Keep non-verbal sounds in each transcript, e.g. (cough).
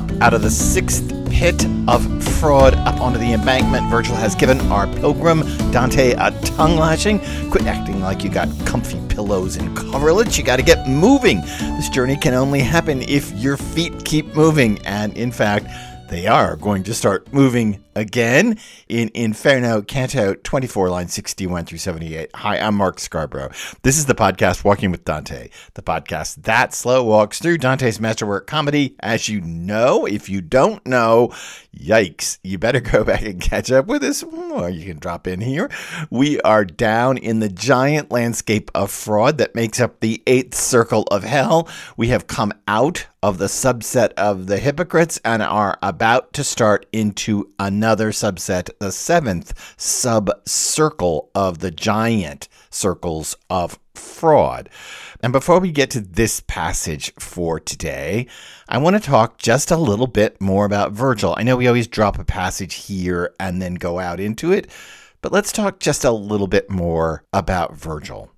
up out of the sixth pit of fraud up onto the embankment. Virgil has given our pilgrim, Dante, a tongue lashing. Quit acting like you got comfy pillows and coverlets. You got to get moving. This journey can only happen if your feet keep moving. And in fact, they are going to start moving again in Inferno, Canto 24, line 61 through 78. Hi, I'm Mark Scarborough. This is the podcast Walking with Dante, the podcast that slow walks through Dante's masterwork comedy. As you know, if you don't know, yikes, you better (laughs) go back and catch up with us, or you can drop in here. We are down in the giant landscape of fraud that makes up the eighth circle of hell. We have come out of the subset of the hypocrites and are about to start into another subset, the seventh sub circle of the giant circles of fraud. And before we get to this passage for today, I want to talk just a little bit more about Virgil. I know we always drop a passage here and then go out into it, but let's talk just a little bit more about Virgil.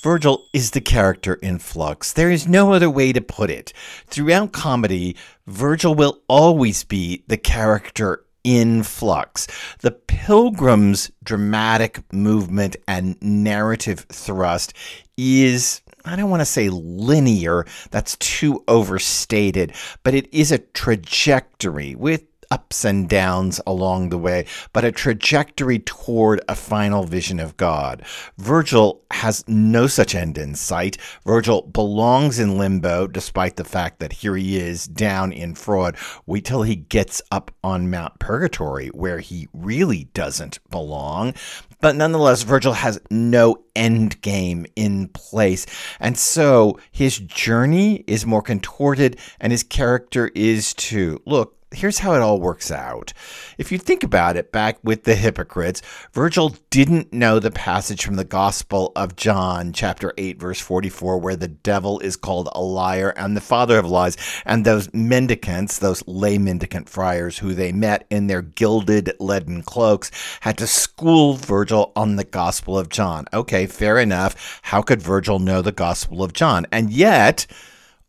Virgil is the character in flux. There is no other way to put it. Throughout comedy, Virgil will always be the character in flux. The Pilgrim's dramatic movement and narrative thrust is I don't want to say linear, that's too overstated, but it is a trajectory with ups and downs along the way, but a trajectory toward a final vision of God. Virgil has no such end in sight. Virgil belongs in limbo, despite the fact that here he is down in fraud. Wait till he gets up on Mount Purgatory, where he really doesn't belong. But nonetheless, Virgil has no end game in place. And so his journey is more contorted, and his character is too. Look, here's how it all works out. If you think about it, back with the hypocrites, Virgil didn't know the passage from the Gospel of John, chapter 8, verse 44, where the devil is called a liar and the father of lies. And those mendicants, those lay mendicant friars who they met in their gilded leaden cloaks, had to school Virgil on the Gospel of John. Okay, fair enough. How could Virgil know the Gospel of John? And yet,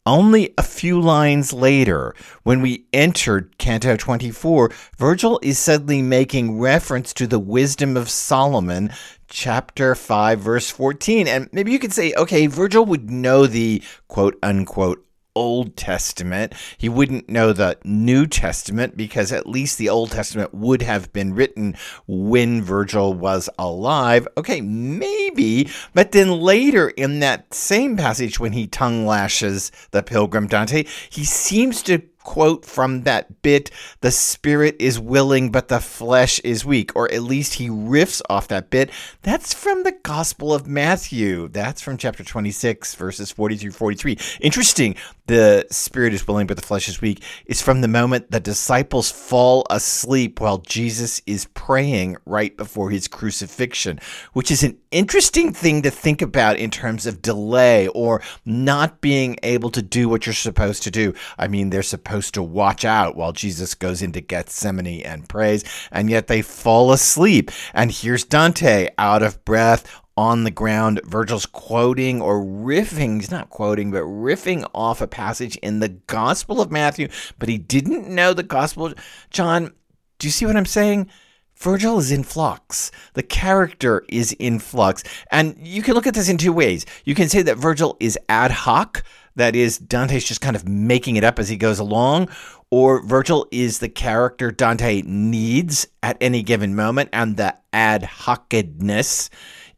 only a few lines later, when we entered Canto 24, Virgil is suddenly making reference to the wisdom of Solomon, chapter 5, verse 14. And maybe you could say, okay, Virgil would know the quote unquote Old Testament. He wouldn't know the New Testament because at least the Old Testament would have been written when Virgil was alive. Okay, maybe. But then later in that same passage, when he tongue lashes the pilgrim Dante, he seems to quote from that bit the spirit is willing but the flesh is weak or at least he riffs off that bit. That's from the gospel of matthew. That's from chapter 26 verses 40 through 43 interesting. The spirit is willing but the flesh is weak. Is from the moment the disciples fall asleep while jesus is praying right before his crucifixion which is an interesting thing to think about in terms of delay or not being able to do what you're supposed to do. I mean they're supposed supposed to watch out while Jesus goes into Gethsemane and prays, and yet they fall asleep. And here's Dante out of breath on the ground. Virgil's quoting or riffing, he's not quoting, but riffing off a passage in the Gospel of Matthew, but he didn't know the Gospel John. Do you see what I'm saying? Virgil is in flux. The character is in flux. And you can look at this in two ways. You can say that Virgil is ad hoc, that is, Dante's just kind of making it up as he goes along, or Virgil is the character Dante needs at any given moment, and the ad hocness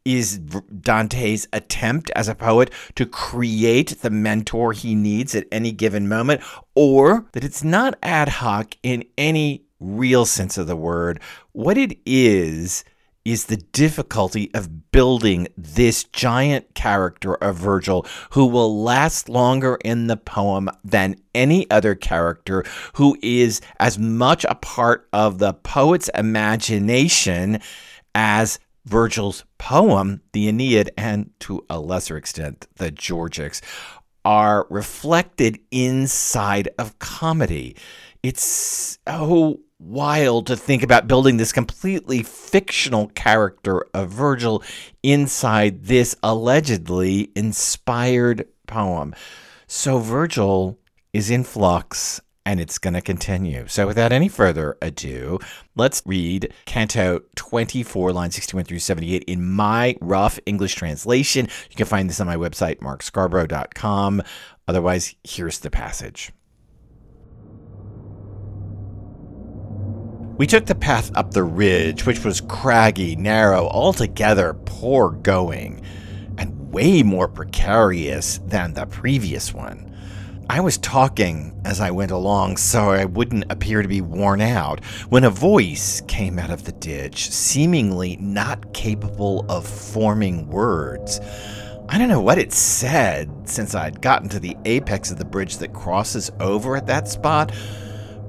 is Dante's attempt as a poet to create the mentor he needs at any given moment, or that it's not ad hoc in any real sense of the word. What it is is the difficulty of building this giant character of Virgil who will last longer in the poem than any other character, who is as much a part of the poet's imagination as Virgil's poem, the Aeneid, and to a lesser extent, the Georgics, are reflected inside of comedy. It's so wild to think about building this completely fictional character of Virgil inside this allegedly inspired poem. So Virgil is in flux and it's going to continue. So, without any further ado, let's read Canto 24, line 61 through 78 in my rough English translation. You can find this on my website, markscarborough.com. Otherwise, here's the passage. We took the path up the ridge, which was craggy, narrow, altogether poor going, and way more precarious than the previous one. I was talking as I went along so I wouldn't appear to be worn out when a voice came out of the ditch, seemingly not capable of forming words. I don't know what it said since I'd gotten to the apex of the bridge that crosses over at that spot,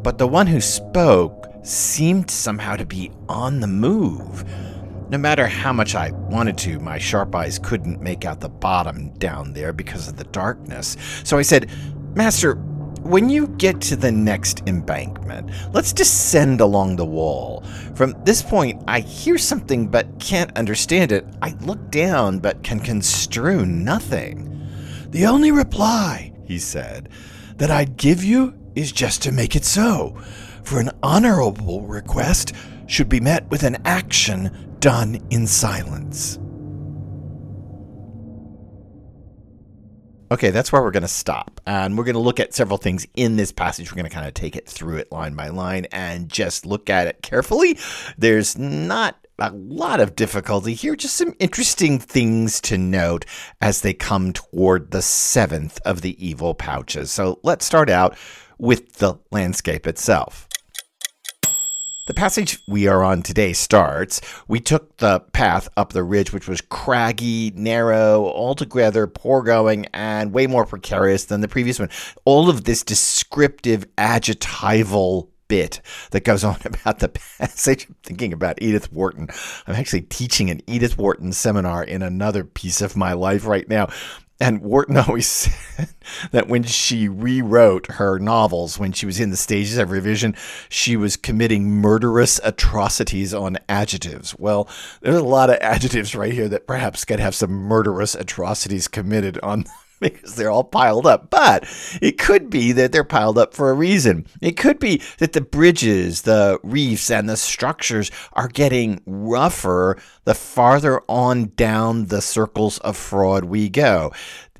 but the one who spoke seemed somehow to be on the move. No matter how much I wanted to, my sharp eyes couldn't make out the bottom down there because of the darkness. So I said, Master, when you get to the next embankment, let's descend along the wall. From this point, I hear something but can't understand it. I look down but can construe nothing. The only reply, he said, that I'd give you is just to make it so. For an honorable request should be met with an action done in silence. Okay, that's where we're going to stop. And we're going to look at several things in this passage. We're going to kind of take it through it line by line and just look at it carefully. There's not a lot of difficulty here, just some interesting things to note as they come toward the seventh of the evil pouches. So let's start out with the landscape itself. The passage we are on today starts. We took the path up the ridge, which was craggy, narrow, altogether poor going, and way more precarious than the previous one. All of this descriptive adjectival bit that goes on (laughs) about the passage. I'm thinking about Edith Wharton. I'm actually teaching an Edith Wharton seminar in another piece of my life right now. And Wharton always (laughs) said that when she rewrote her novels, when she was in the stages of revision, she was committing murderous atrocities on adjectives. Well, there's a lot of adjectives right here that perhaps could have some murderous atrocities committed on because they're all piled up. But it could be that they're piled up for a reason. It could be that the bridges, the reefs, and the structures are getting rougher the farther on down the circles of fraud we go.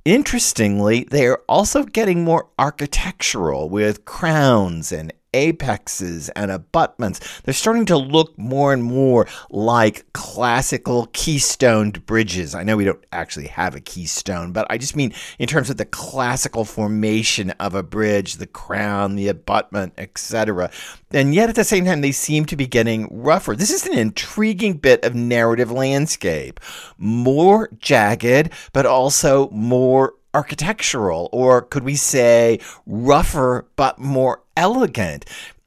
Interestingly, they are also getting more architectural with crowns and apexes and abutments. They're starting to look more and more like classical keystoned bridges. I know we don't actually have a keystone, but I just mean in terms of the classical formation of a bridge, the crown, the abutment, etc. And yet at the same time, they seem to be getting rougher. This is an intriguing bit of narrative landscape. More jagged, but also more architectural, or could we say rougher but more elegant?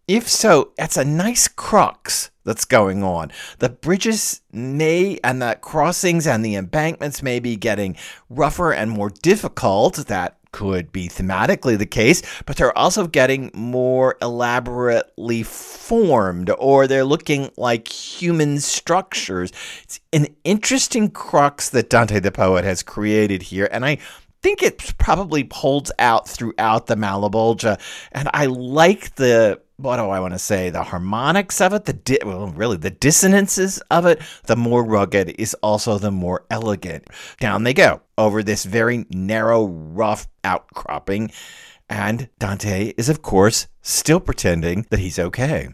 If so, it's a nice crux that's going on. The bridges may, and the crossings and the embankments may be getting rougher and more difficult. That could be thematically the case, but they're also getting more elaborately formed, or they're looking like human structures. It's an interesting crux that Dante the poet has created here, and I think it probably holds out throughout the Malebolge, and I like the what do I want to say? The harmonics of it, the di- well, really the dissonances of it. The more rugged is also the more elegant. Down they go over this very narrow, rough outcropping, and Dante is, of course, still pretending that he's okay.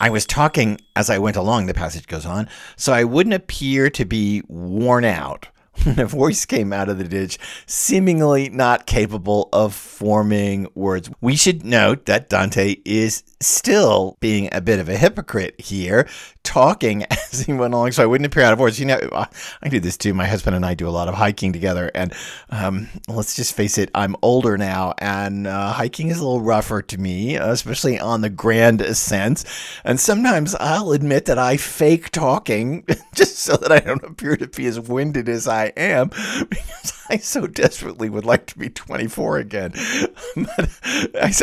I was talking as I went along, the passage goes on, so I wouldn't appear to be worn out (laughs) a voice came out of the ditch, seemingly not capable of forming words. We should note that Dante is still being a bit of a hypocrite here, talking (laughs) as he went along, so I wouldn't appear out of words. You know, I do this too. My husband and I do a lot of hiking together, and um, let's just face it, I'm older now, and uh, hiking is a little rougher to me, especially on the grand ascents. And sometimes I'll admit that I fake talking (laughs) just so that I don't appear to be as winded as I am, (laughs) because (laughs) I so desperately would like to be 24 again. (laughs) but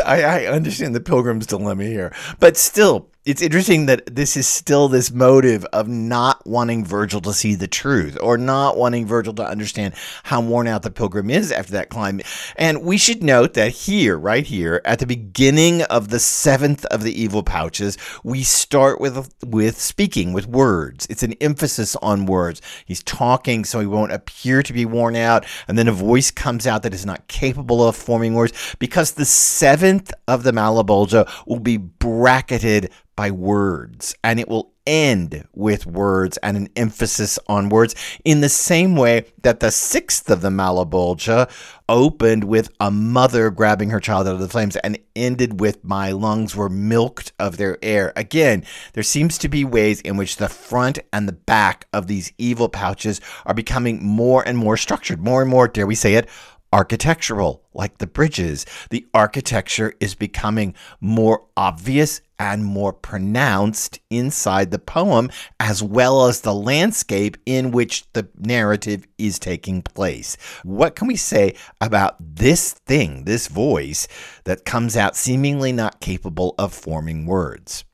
I, I understand the pilgrim's dilemma here. But still, it's interesting that this is still this motive of not wanting Virgil to see the truth or not wanting Virgil to understand how worn out the pilgrim is after that climb. And we should note that here, right here, at the beginning of the seventh of the evil pouches, we start with with speaking with words. It's an emphasis on words. He's talking so he won't appear to be worn out, and then a voice comes out that is not capable of forming words because the seventh of the Malebolge will be bracketed by words and it will end with words and an emphasis on words in the same way that the sixth of the Malebolge opened with a mother grabbing her child out of the flames and ended with my lungs were milked of their air. Again, there seems to be ways in which the front and the back of these evil pouches are becoming more and more structured, more and more, dare we say it, architectural, like the bridges. The architecture is becoming more obvious and more pronounced inside the poem, as well as the landscape in which the narrative is taking place. What can we say about this thing, this voice, that comes out seemingly not capable of forming words?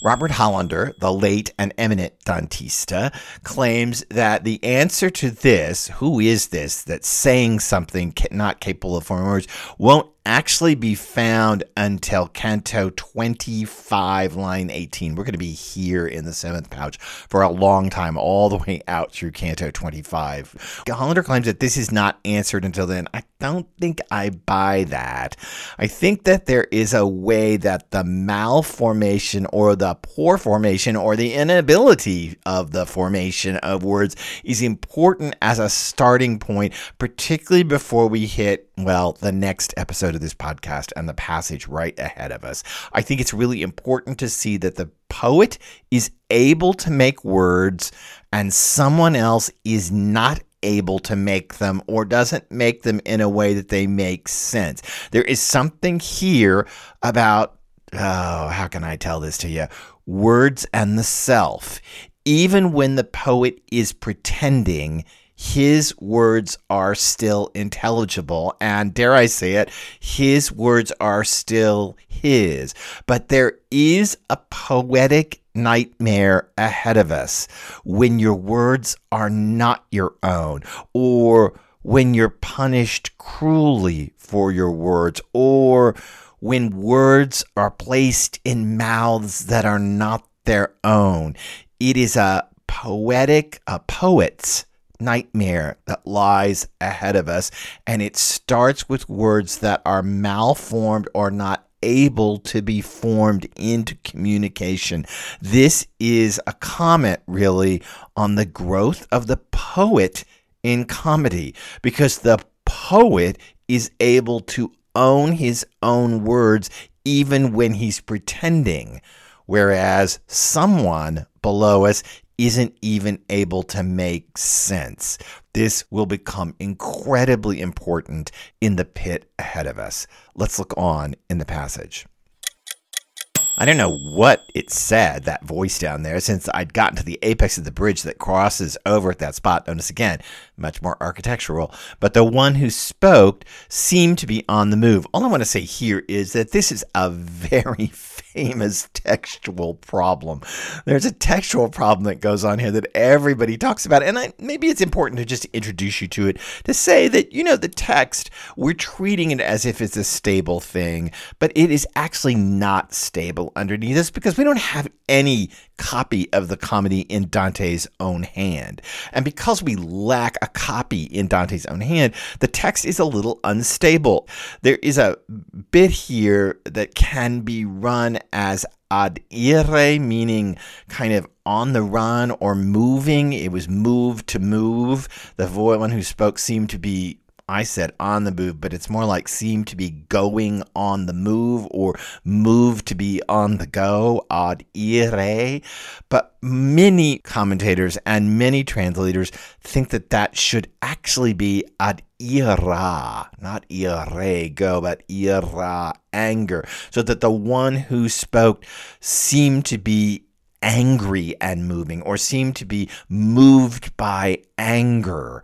Robert Hollander, the late and eminent Dantista, claims that the answer to this, who is this that's saying something not capable of forming words, won't actually be found until Canto 25, line 18. We're going to be here in the seventh pouch for a long time, all the way out through Canto 25. Hollander claims that this is not answered until then. I don't think I buy that. I think that there is a way that the malformation or the poor formation or the inability of the formation of words is important as a starting point, particularly before we hit well, the next episode of this podcast and the passage right ahead of us. I think it's really important to see that the poet is able to make words and someone else is not able to make them or doesn't make them in a way that they make sense. There is something here about, oh, how can I tell this to you? Words and the self. Even when the poet is pretending, his words are still intelligible. And dare I say it, his words are still his. But there is a poetic nightmare ahead of us when your words are not your own, or when you're punished cruelly for your words, or when words are placed in mouths that are not their own. It is a poetic, a poet's nightmare that lies ahead of us. And it starts with words that are malformed or not able to be formed into communication. This is a comment, really, on the growth of the poet in comedy because the poet is able to own his own words even when he's pretending, whereas someone below us isn't even able to make sense. This will become incredibly important in the pit ahead of us. Let's look on in the passage. I don't know what it said, that voice down there, since I'd gotten to the apex of the bridge that crosses over at that spot. Notice again, much more architectural. But the one who spoke seemed to be on the move. All I want to say here is that this is a (laughs) very famous textual problem. There's a textual problem that goes on here that everybody talks about. And I, maybe it's important to just introduce you to it to say that, you know, the text, we're treating it as if it's a stable thing, but it is actually not stable underneath us because we don't have any copy of the comedy in Dante's own hand. And because we lack a copy in Dante's own hand, the text is a little unstable. There is a bit here that can be run as ad ire, meaning kind of on the run or moving. It was moved to move. The one who spoke seemed to be I said on the move, but it's more like seem to be going on the move or move to be on the go, ad ire. But many commentators and many translators think that that should actually be ad ira, not ire, go, but ira, anger. So that the one who spoke seemed to be angry and moving or seemed to be moved by anger.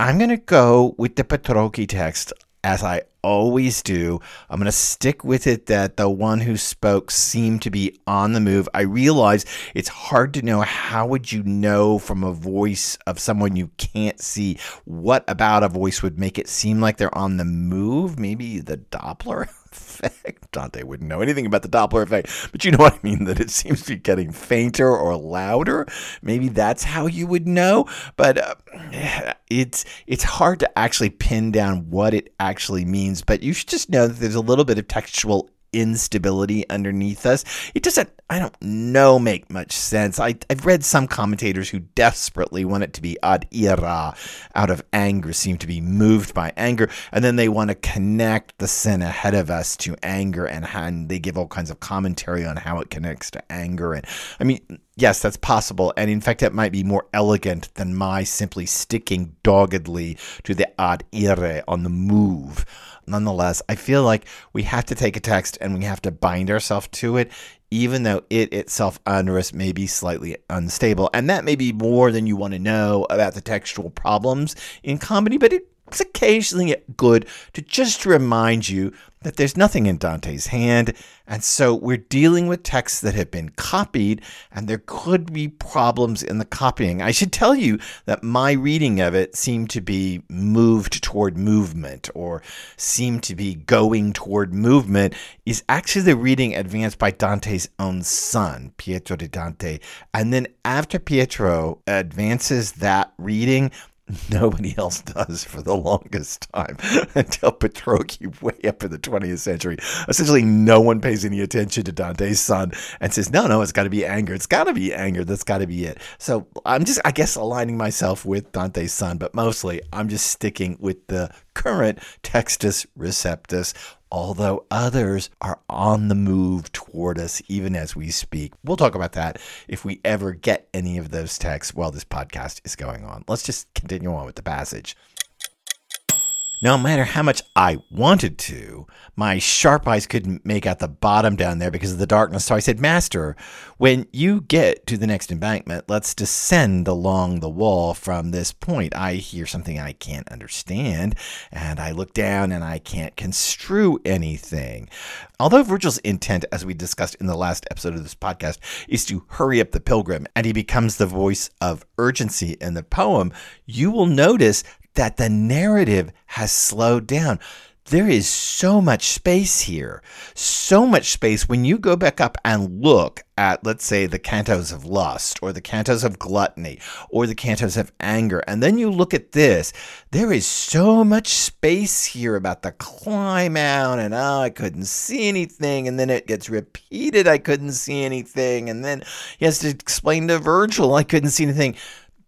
I'm going to go with the Petrocchi text as I always do. I'm going to stick with it that the one who spoke seemed to be on the move. I realize it's hard to know how would you know from a voice of someone you can't see what about a voice would make it seem like they're on the move? Maybe the Doppler (laughs) effect. Dante wouldn't know anything about the Doppler effect, but you know what I mean that it seems to be getting fainter or louder. Maybe that's how you would know, but uh, (sighs) it's it's hard to actually pin down what it actually means, but you should just know that there's a little bit of textual instability underneath us. It doesn't, I don't know, make much sense. I, have read some commentators who desperately want it to be ad ira, out of anger, seem to be moved by anger, and then they want to connect the sin ahead of us to anger, and, and they give all kinds of commentary on how it connects to anger. And I mean, yes, that's possible. And in fact, it might be more elegant than my simply sticking doggedly to the ad ire on the move nonetheless, I feel like we have to take a text and we have to bind ourselves to it, even though it itself under us may be slightly unstable. And that may be more than you want to know about the textual problems in comedy, but it's occasionally good to just remind you that there's nothing in Dante's hand, and so we're dealing with texts that have been copied, and there could be problems in the copying. I should tell you that my reading of it seemed to be moved toward movement, or seemed to be going toward movement, is actually the reading advanced by Dante's own son, Pietro di Dante. And then after Pietro advances that reading, (laughs) nobody else does for the longest time (laughs) until Petrocchi way up in the 20th century. Essentially, no one pays any attention to Dante's son and says, no, no, it's got to be anger. It's got to be anger. That's got to be it. So I'm just, I guess, aligning myself with Dante's son, but mostly I'm just sticking with the current Textus Receptus although others are on the move toward us even as we speak. We'll talk about that if we ever get any of those texts while this podcast is going on. Let's just continue on with the passage. No matter how much I wanted to, my sharp eyes couldn't make out the bottom down there because of the darkness. So I said, Master, when you get to the next embankment, let's descend along the wall from this point. I hear something I can't understand, and I look down and I can't construe anything. Although Virgil's intent, as we discussed in the last episode of this podcast, is to hurry up the pilgrim and he becomes the voice of urgency in the poem, you will notice that the narrative has slowed down. There is so much space here, so much space. When you go back up and look at, let's say, the cantos of lust or the cantos of gluttony or the cantos of anger, and then you look at this, there is so much space here about the climb out, and oh, I couldn't see anything, and then it gets repeated, I couldn't see anything, and then he has to explain to Virgil, I couldn't see anything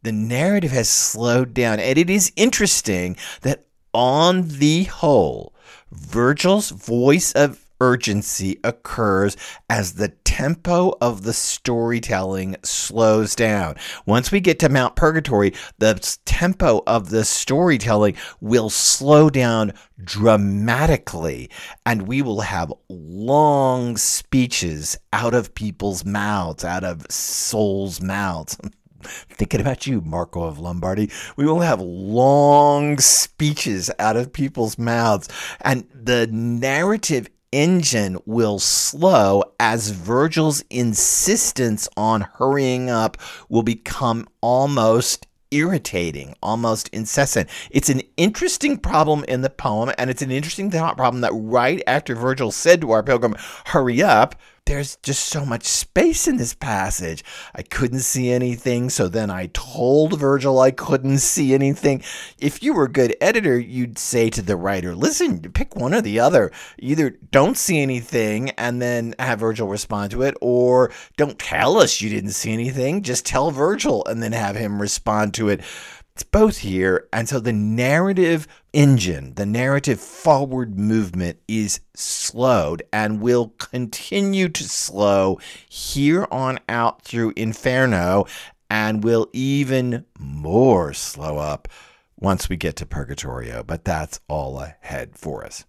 the narrative has slowed down. And it is interesting that on the whole, Virgil's voice of urgency occurs as the tempo of the storytelling slows down. Once we get to Mount Purgatory, the tempo of the storytelling will slow down dramatically, and we will have long speeches out of people's mouths, out of souls' mouths. (laughs) (laughs) thinking about you, Marco of Lombardy. We will have long speeches out of people's mouths, and the narrative engine will slow as Virgil's insistence on hurrying up will become almost irritating, almost incessant. It's an interesting problem in the poem, and it's an interesting thought problem that right after Virgil said to our pilgrim, Hurry up, there's just so much space in this passage. I couldn't see anything, so then I told Virgil I couldn't see anything. If you were a good editor, you'd say to the writer, listen, pick one or the other. Either don't see anything and then have Virgil respond to it, or don't tell us you didn't see anything. Just tell Virgil and then have him respond to it. It's both here. And so the narrative engine, the narrative forward movement is slowed and will continue to slow here on out through Inferno and will even more slow up once we get to Purgatorio. But that's all ahead for us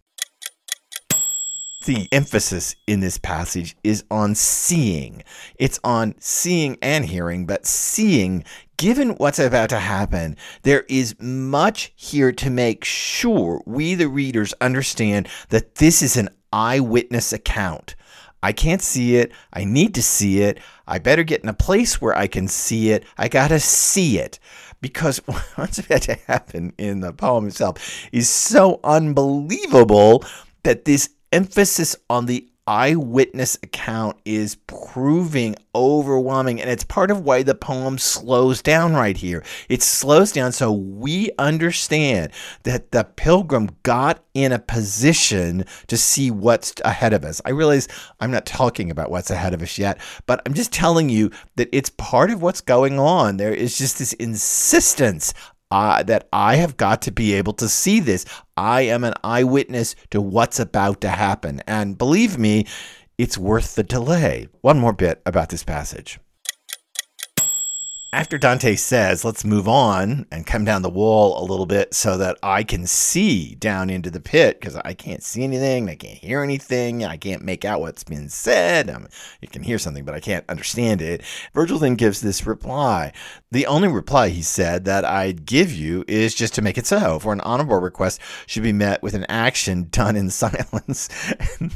the emphasis in this passage is on seeing. It's on seeing and hearing, but seeing given what's about to happen, there is much here to make sure we, the readers, understand that this is an eyewitness account. I can't see it. I need to see it. I better get in a place where I can see it. I got to see it because (laughs) what's about to happen in the poem itself is so unbelievable that this emphasis on the eyewitness account is proving overwhelming and it's part of why the poem slows down right here. It slows down so we understand that the pilgrim got in a position to see what's ahead of us. I realize i'm not talking about what's ahead of us yet but i'm just telling you that it's part of what's going on. There is just this insistence uh, that I have got to be able to see this. I am an eyewitness to what's about to happen. And believe me, it's worth the delay. One more bit about this passage after Dante says, let's move on and come down the wall a little bit so that I can see down into the pit because I can't see anything, I can't hear anything, I can't make out what's been said. Um, you can hear something, but I can't understand it. Virgil then gives this reply. The only reply he said that I'd give you is just to make it so. For an honorable request should be met with an action done in (laughs) silence.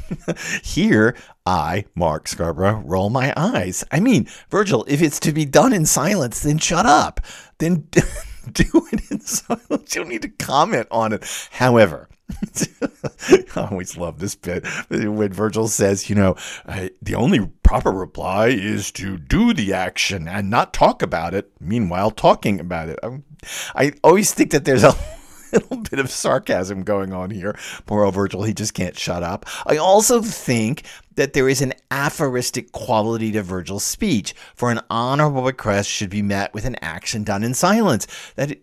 (laughs) Here, I, Mark Scarborough, roll my eyes. I mean, Virgil, if it's to be done in silence, then shut up. Then (laughs) do it in silence. You don't need to comment on it. However, (laughs) I always love this bit when Virgil says, you know, uh, the only proper reply is to do the action and not talk about it, meanwhile, talking about it. I, I always think that there's a (laughs) little bit of sarcasm going on here. Poor old Virgil, he just can't shut up. I also think that there is an aphoristic quality to Virgil's speech, for an honorable request should be met with an action done in silence. That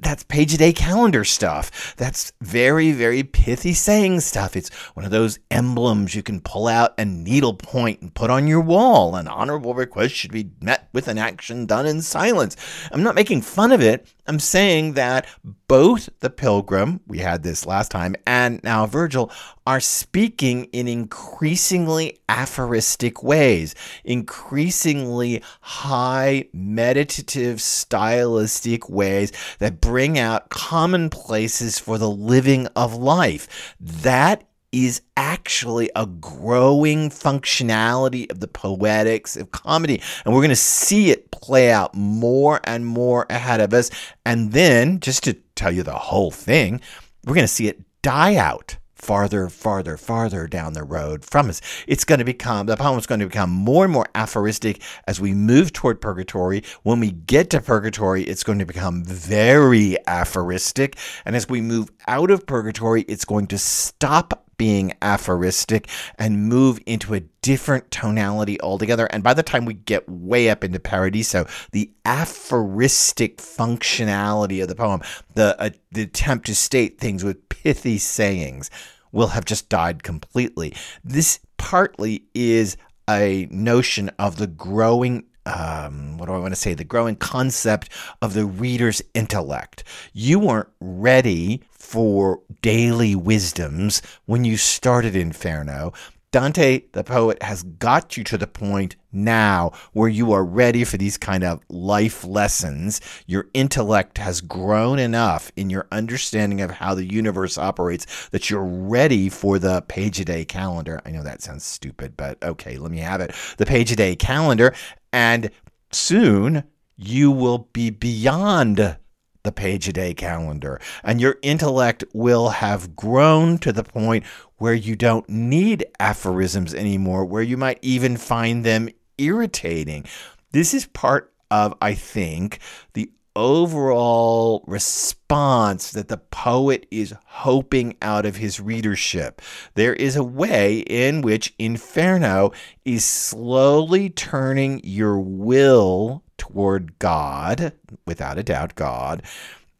that's page a day calendar stuff. That's very, very pithy saying stuff. It's one of those emblems you can pull out and needle point and put on your wall. An honorable request should be met with an action done in silence. I'm not making fun of it. I'm saying that both the pilgrim, we had this last time, and now Virgil are speaking in increasingly aphoristic ways, increasingly high meditative stylistic ways that bring out commonplaces for the living of life. That is actually a growing functionality of the poetics of comedy. And we're going to see it play out more and more ahead of us. And then, just to tell you the whole thing, we're going to see it die out farther, farther, farther down the road from us. It's going to become, the poem is going to become more and more aphoristic as we move toward purgatory. When we get to purgatory, it's going to become very aphoristic. And as we move out of purgatory, it's going to stop being aphoristic and move into a different tonality altogether. And by the time we get way up into Paradiso, the aphoristic functionality of the poem, the, uh, the attempt to state things with (laughs) pithy sayings will have just died completely. This partly is a notion of the growing um, what do I want to say? The growing concept of the reader's intellect. You weren't ready for daily wisdoms when you started Inferno, Dante, the poet, has got you to the point now where you are ready for these kind of life lessons. Your intellect has grown enough in your understanding of how the universe operates that you're ready for the page a day calendar. I know that sounds stupid, but okay, let me have it. The page a day calendar. And soon you will be beyond the page a day calendar, and your intellect will have grown to the point where you don't need aphorisms anymore, where you might even find them irritating. This is part of, I think, the overall response that the poet is hoping out of his readership. There is a way in which Inferno is slowly turning your will toward God, without a doubt, God.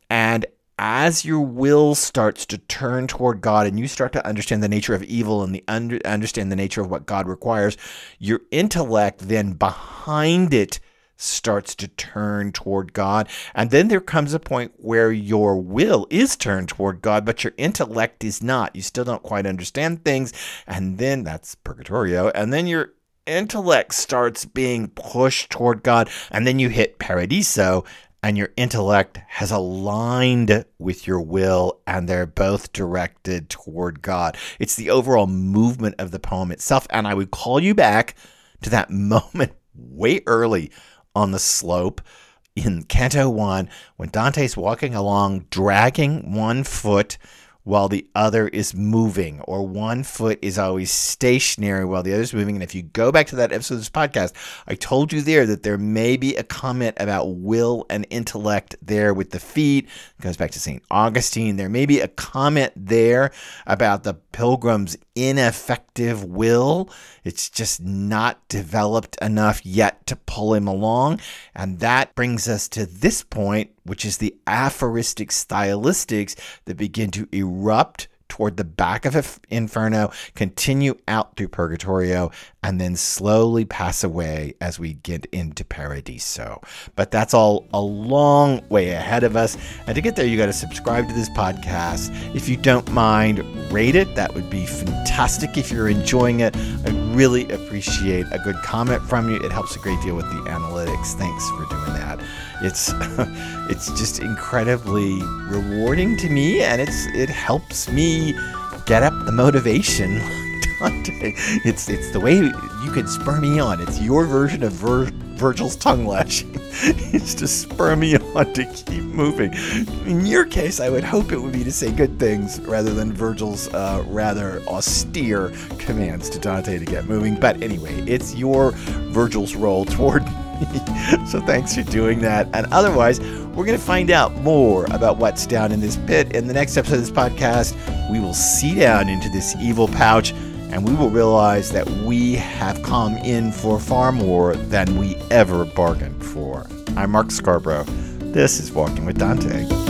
And as your will starts to turn toward God and you start to understand the nature of evil and the under, understand the nature of what God requires, your intellect then behind it starts to turn toward God. And then there comes a point where your will is turned toward God, but your intellect is not. You still don't quite understand things. And then that's Purgatorio. And then your intellect starts being pushed toward God, and then you hit Paradiso, and your intellect has aligned with your will, and they're both directed toward God. It's the overall movement of the poem itself. And I would call you back to that (laughs) moment way early on the slope in Canto 1 when Dante's walking along, dragging one foot while the other is moving, or one foot is always stationary while the other is moving. And if you go back to that episode of this podcast, I told you there that there may be a comment about will and intellect there with the feet. It goes back to St. Augustine. There may be a comment there about the pilgrim's ineffective will. It's just not developed enough yet to pull him along. And that brings us to this point, which is the aphoristic stylistics that begin to erupt toward the back of Inferno, continue out through Purgatorio, and then slowly pass away as we get into Paradiso. But that's all a long way ahead of us. And to get there, you got to subscribe to this podcast. If you don't mind, rate it. That would be fantastic if you're enjoying it. I really appreciate a good comment from you. It helps a great deal with the analytics. Thanks for doing that. It's (laughs) it's just incredibly rewarding to me and it's it helps me get up the motivation Dante. (laughs) It's it's the way you can spur me on. It's your version of Vir- Virgil's tongue lashing. (laughs) it's to spur me on to keep moving. In your case, I would hope it would be to say good things rather than Virgil's uh, rather austere commands to Dante to get moving. But anyway, it's your Virgil's role toward (laughs) so thanks for doing that. And otherwise, we're going to find out more about what's down in this pit. In the next episode of this podcast, we will see down into this evil pouch and we will realize that we have come in for far more than we ever bargained for. I'm Mark Scarborough. This is Walking with Dante.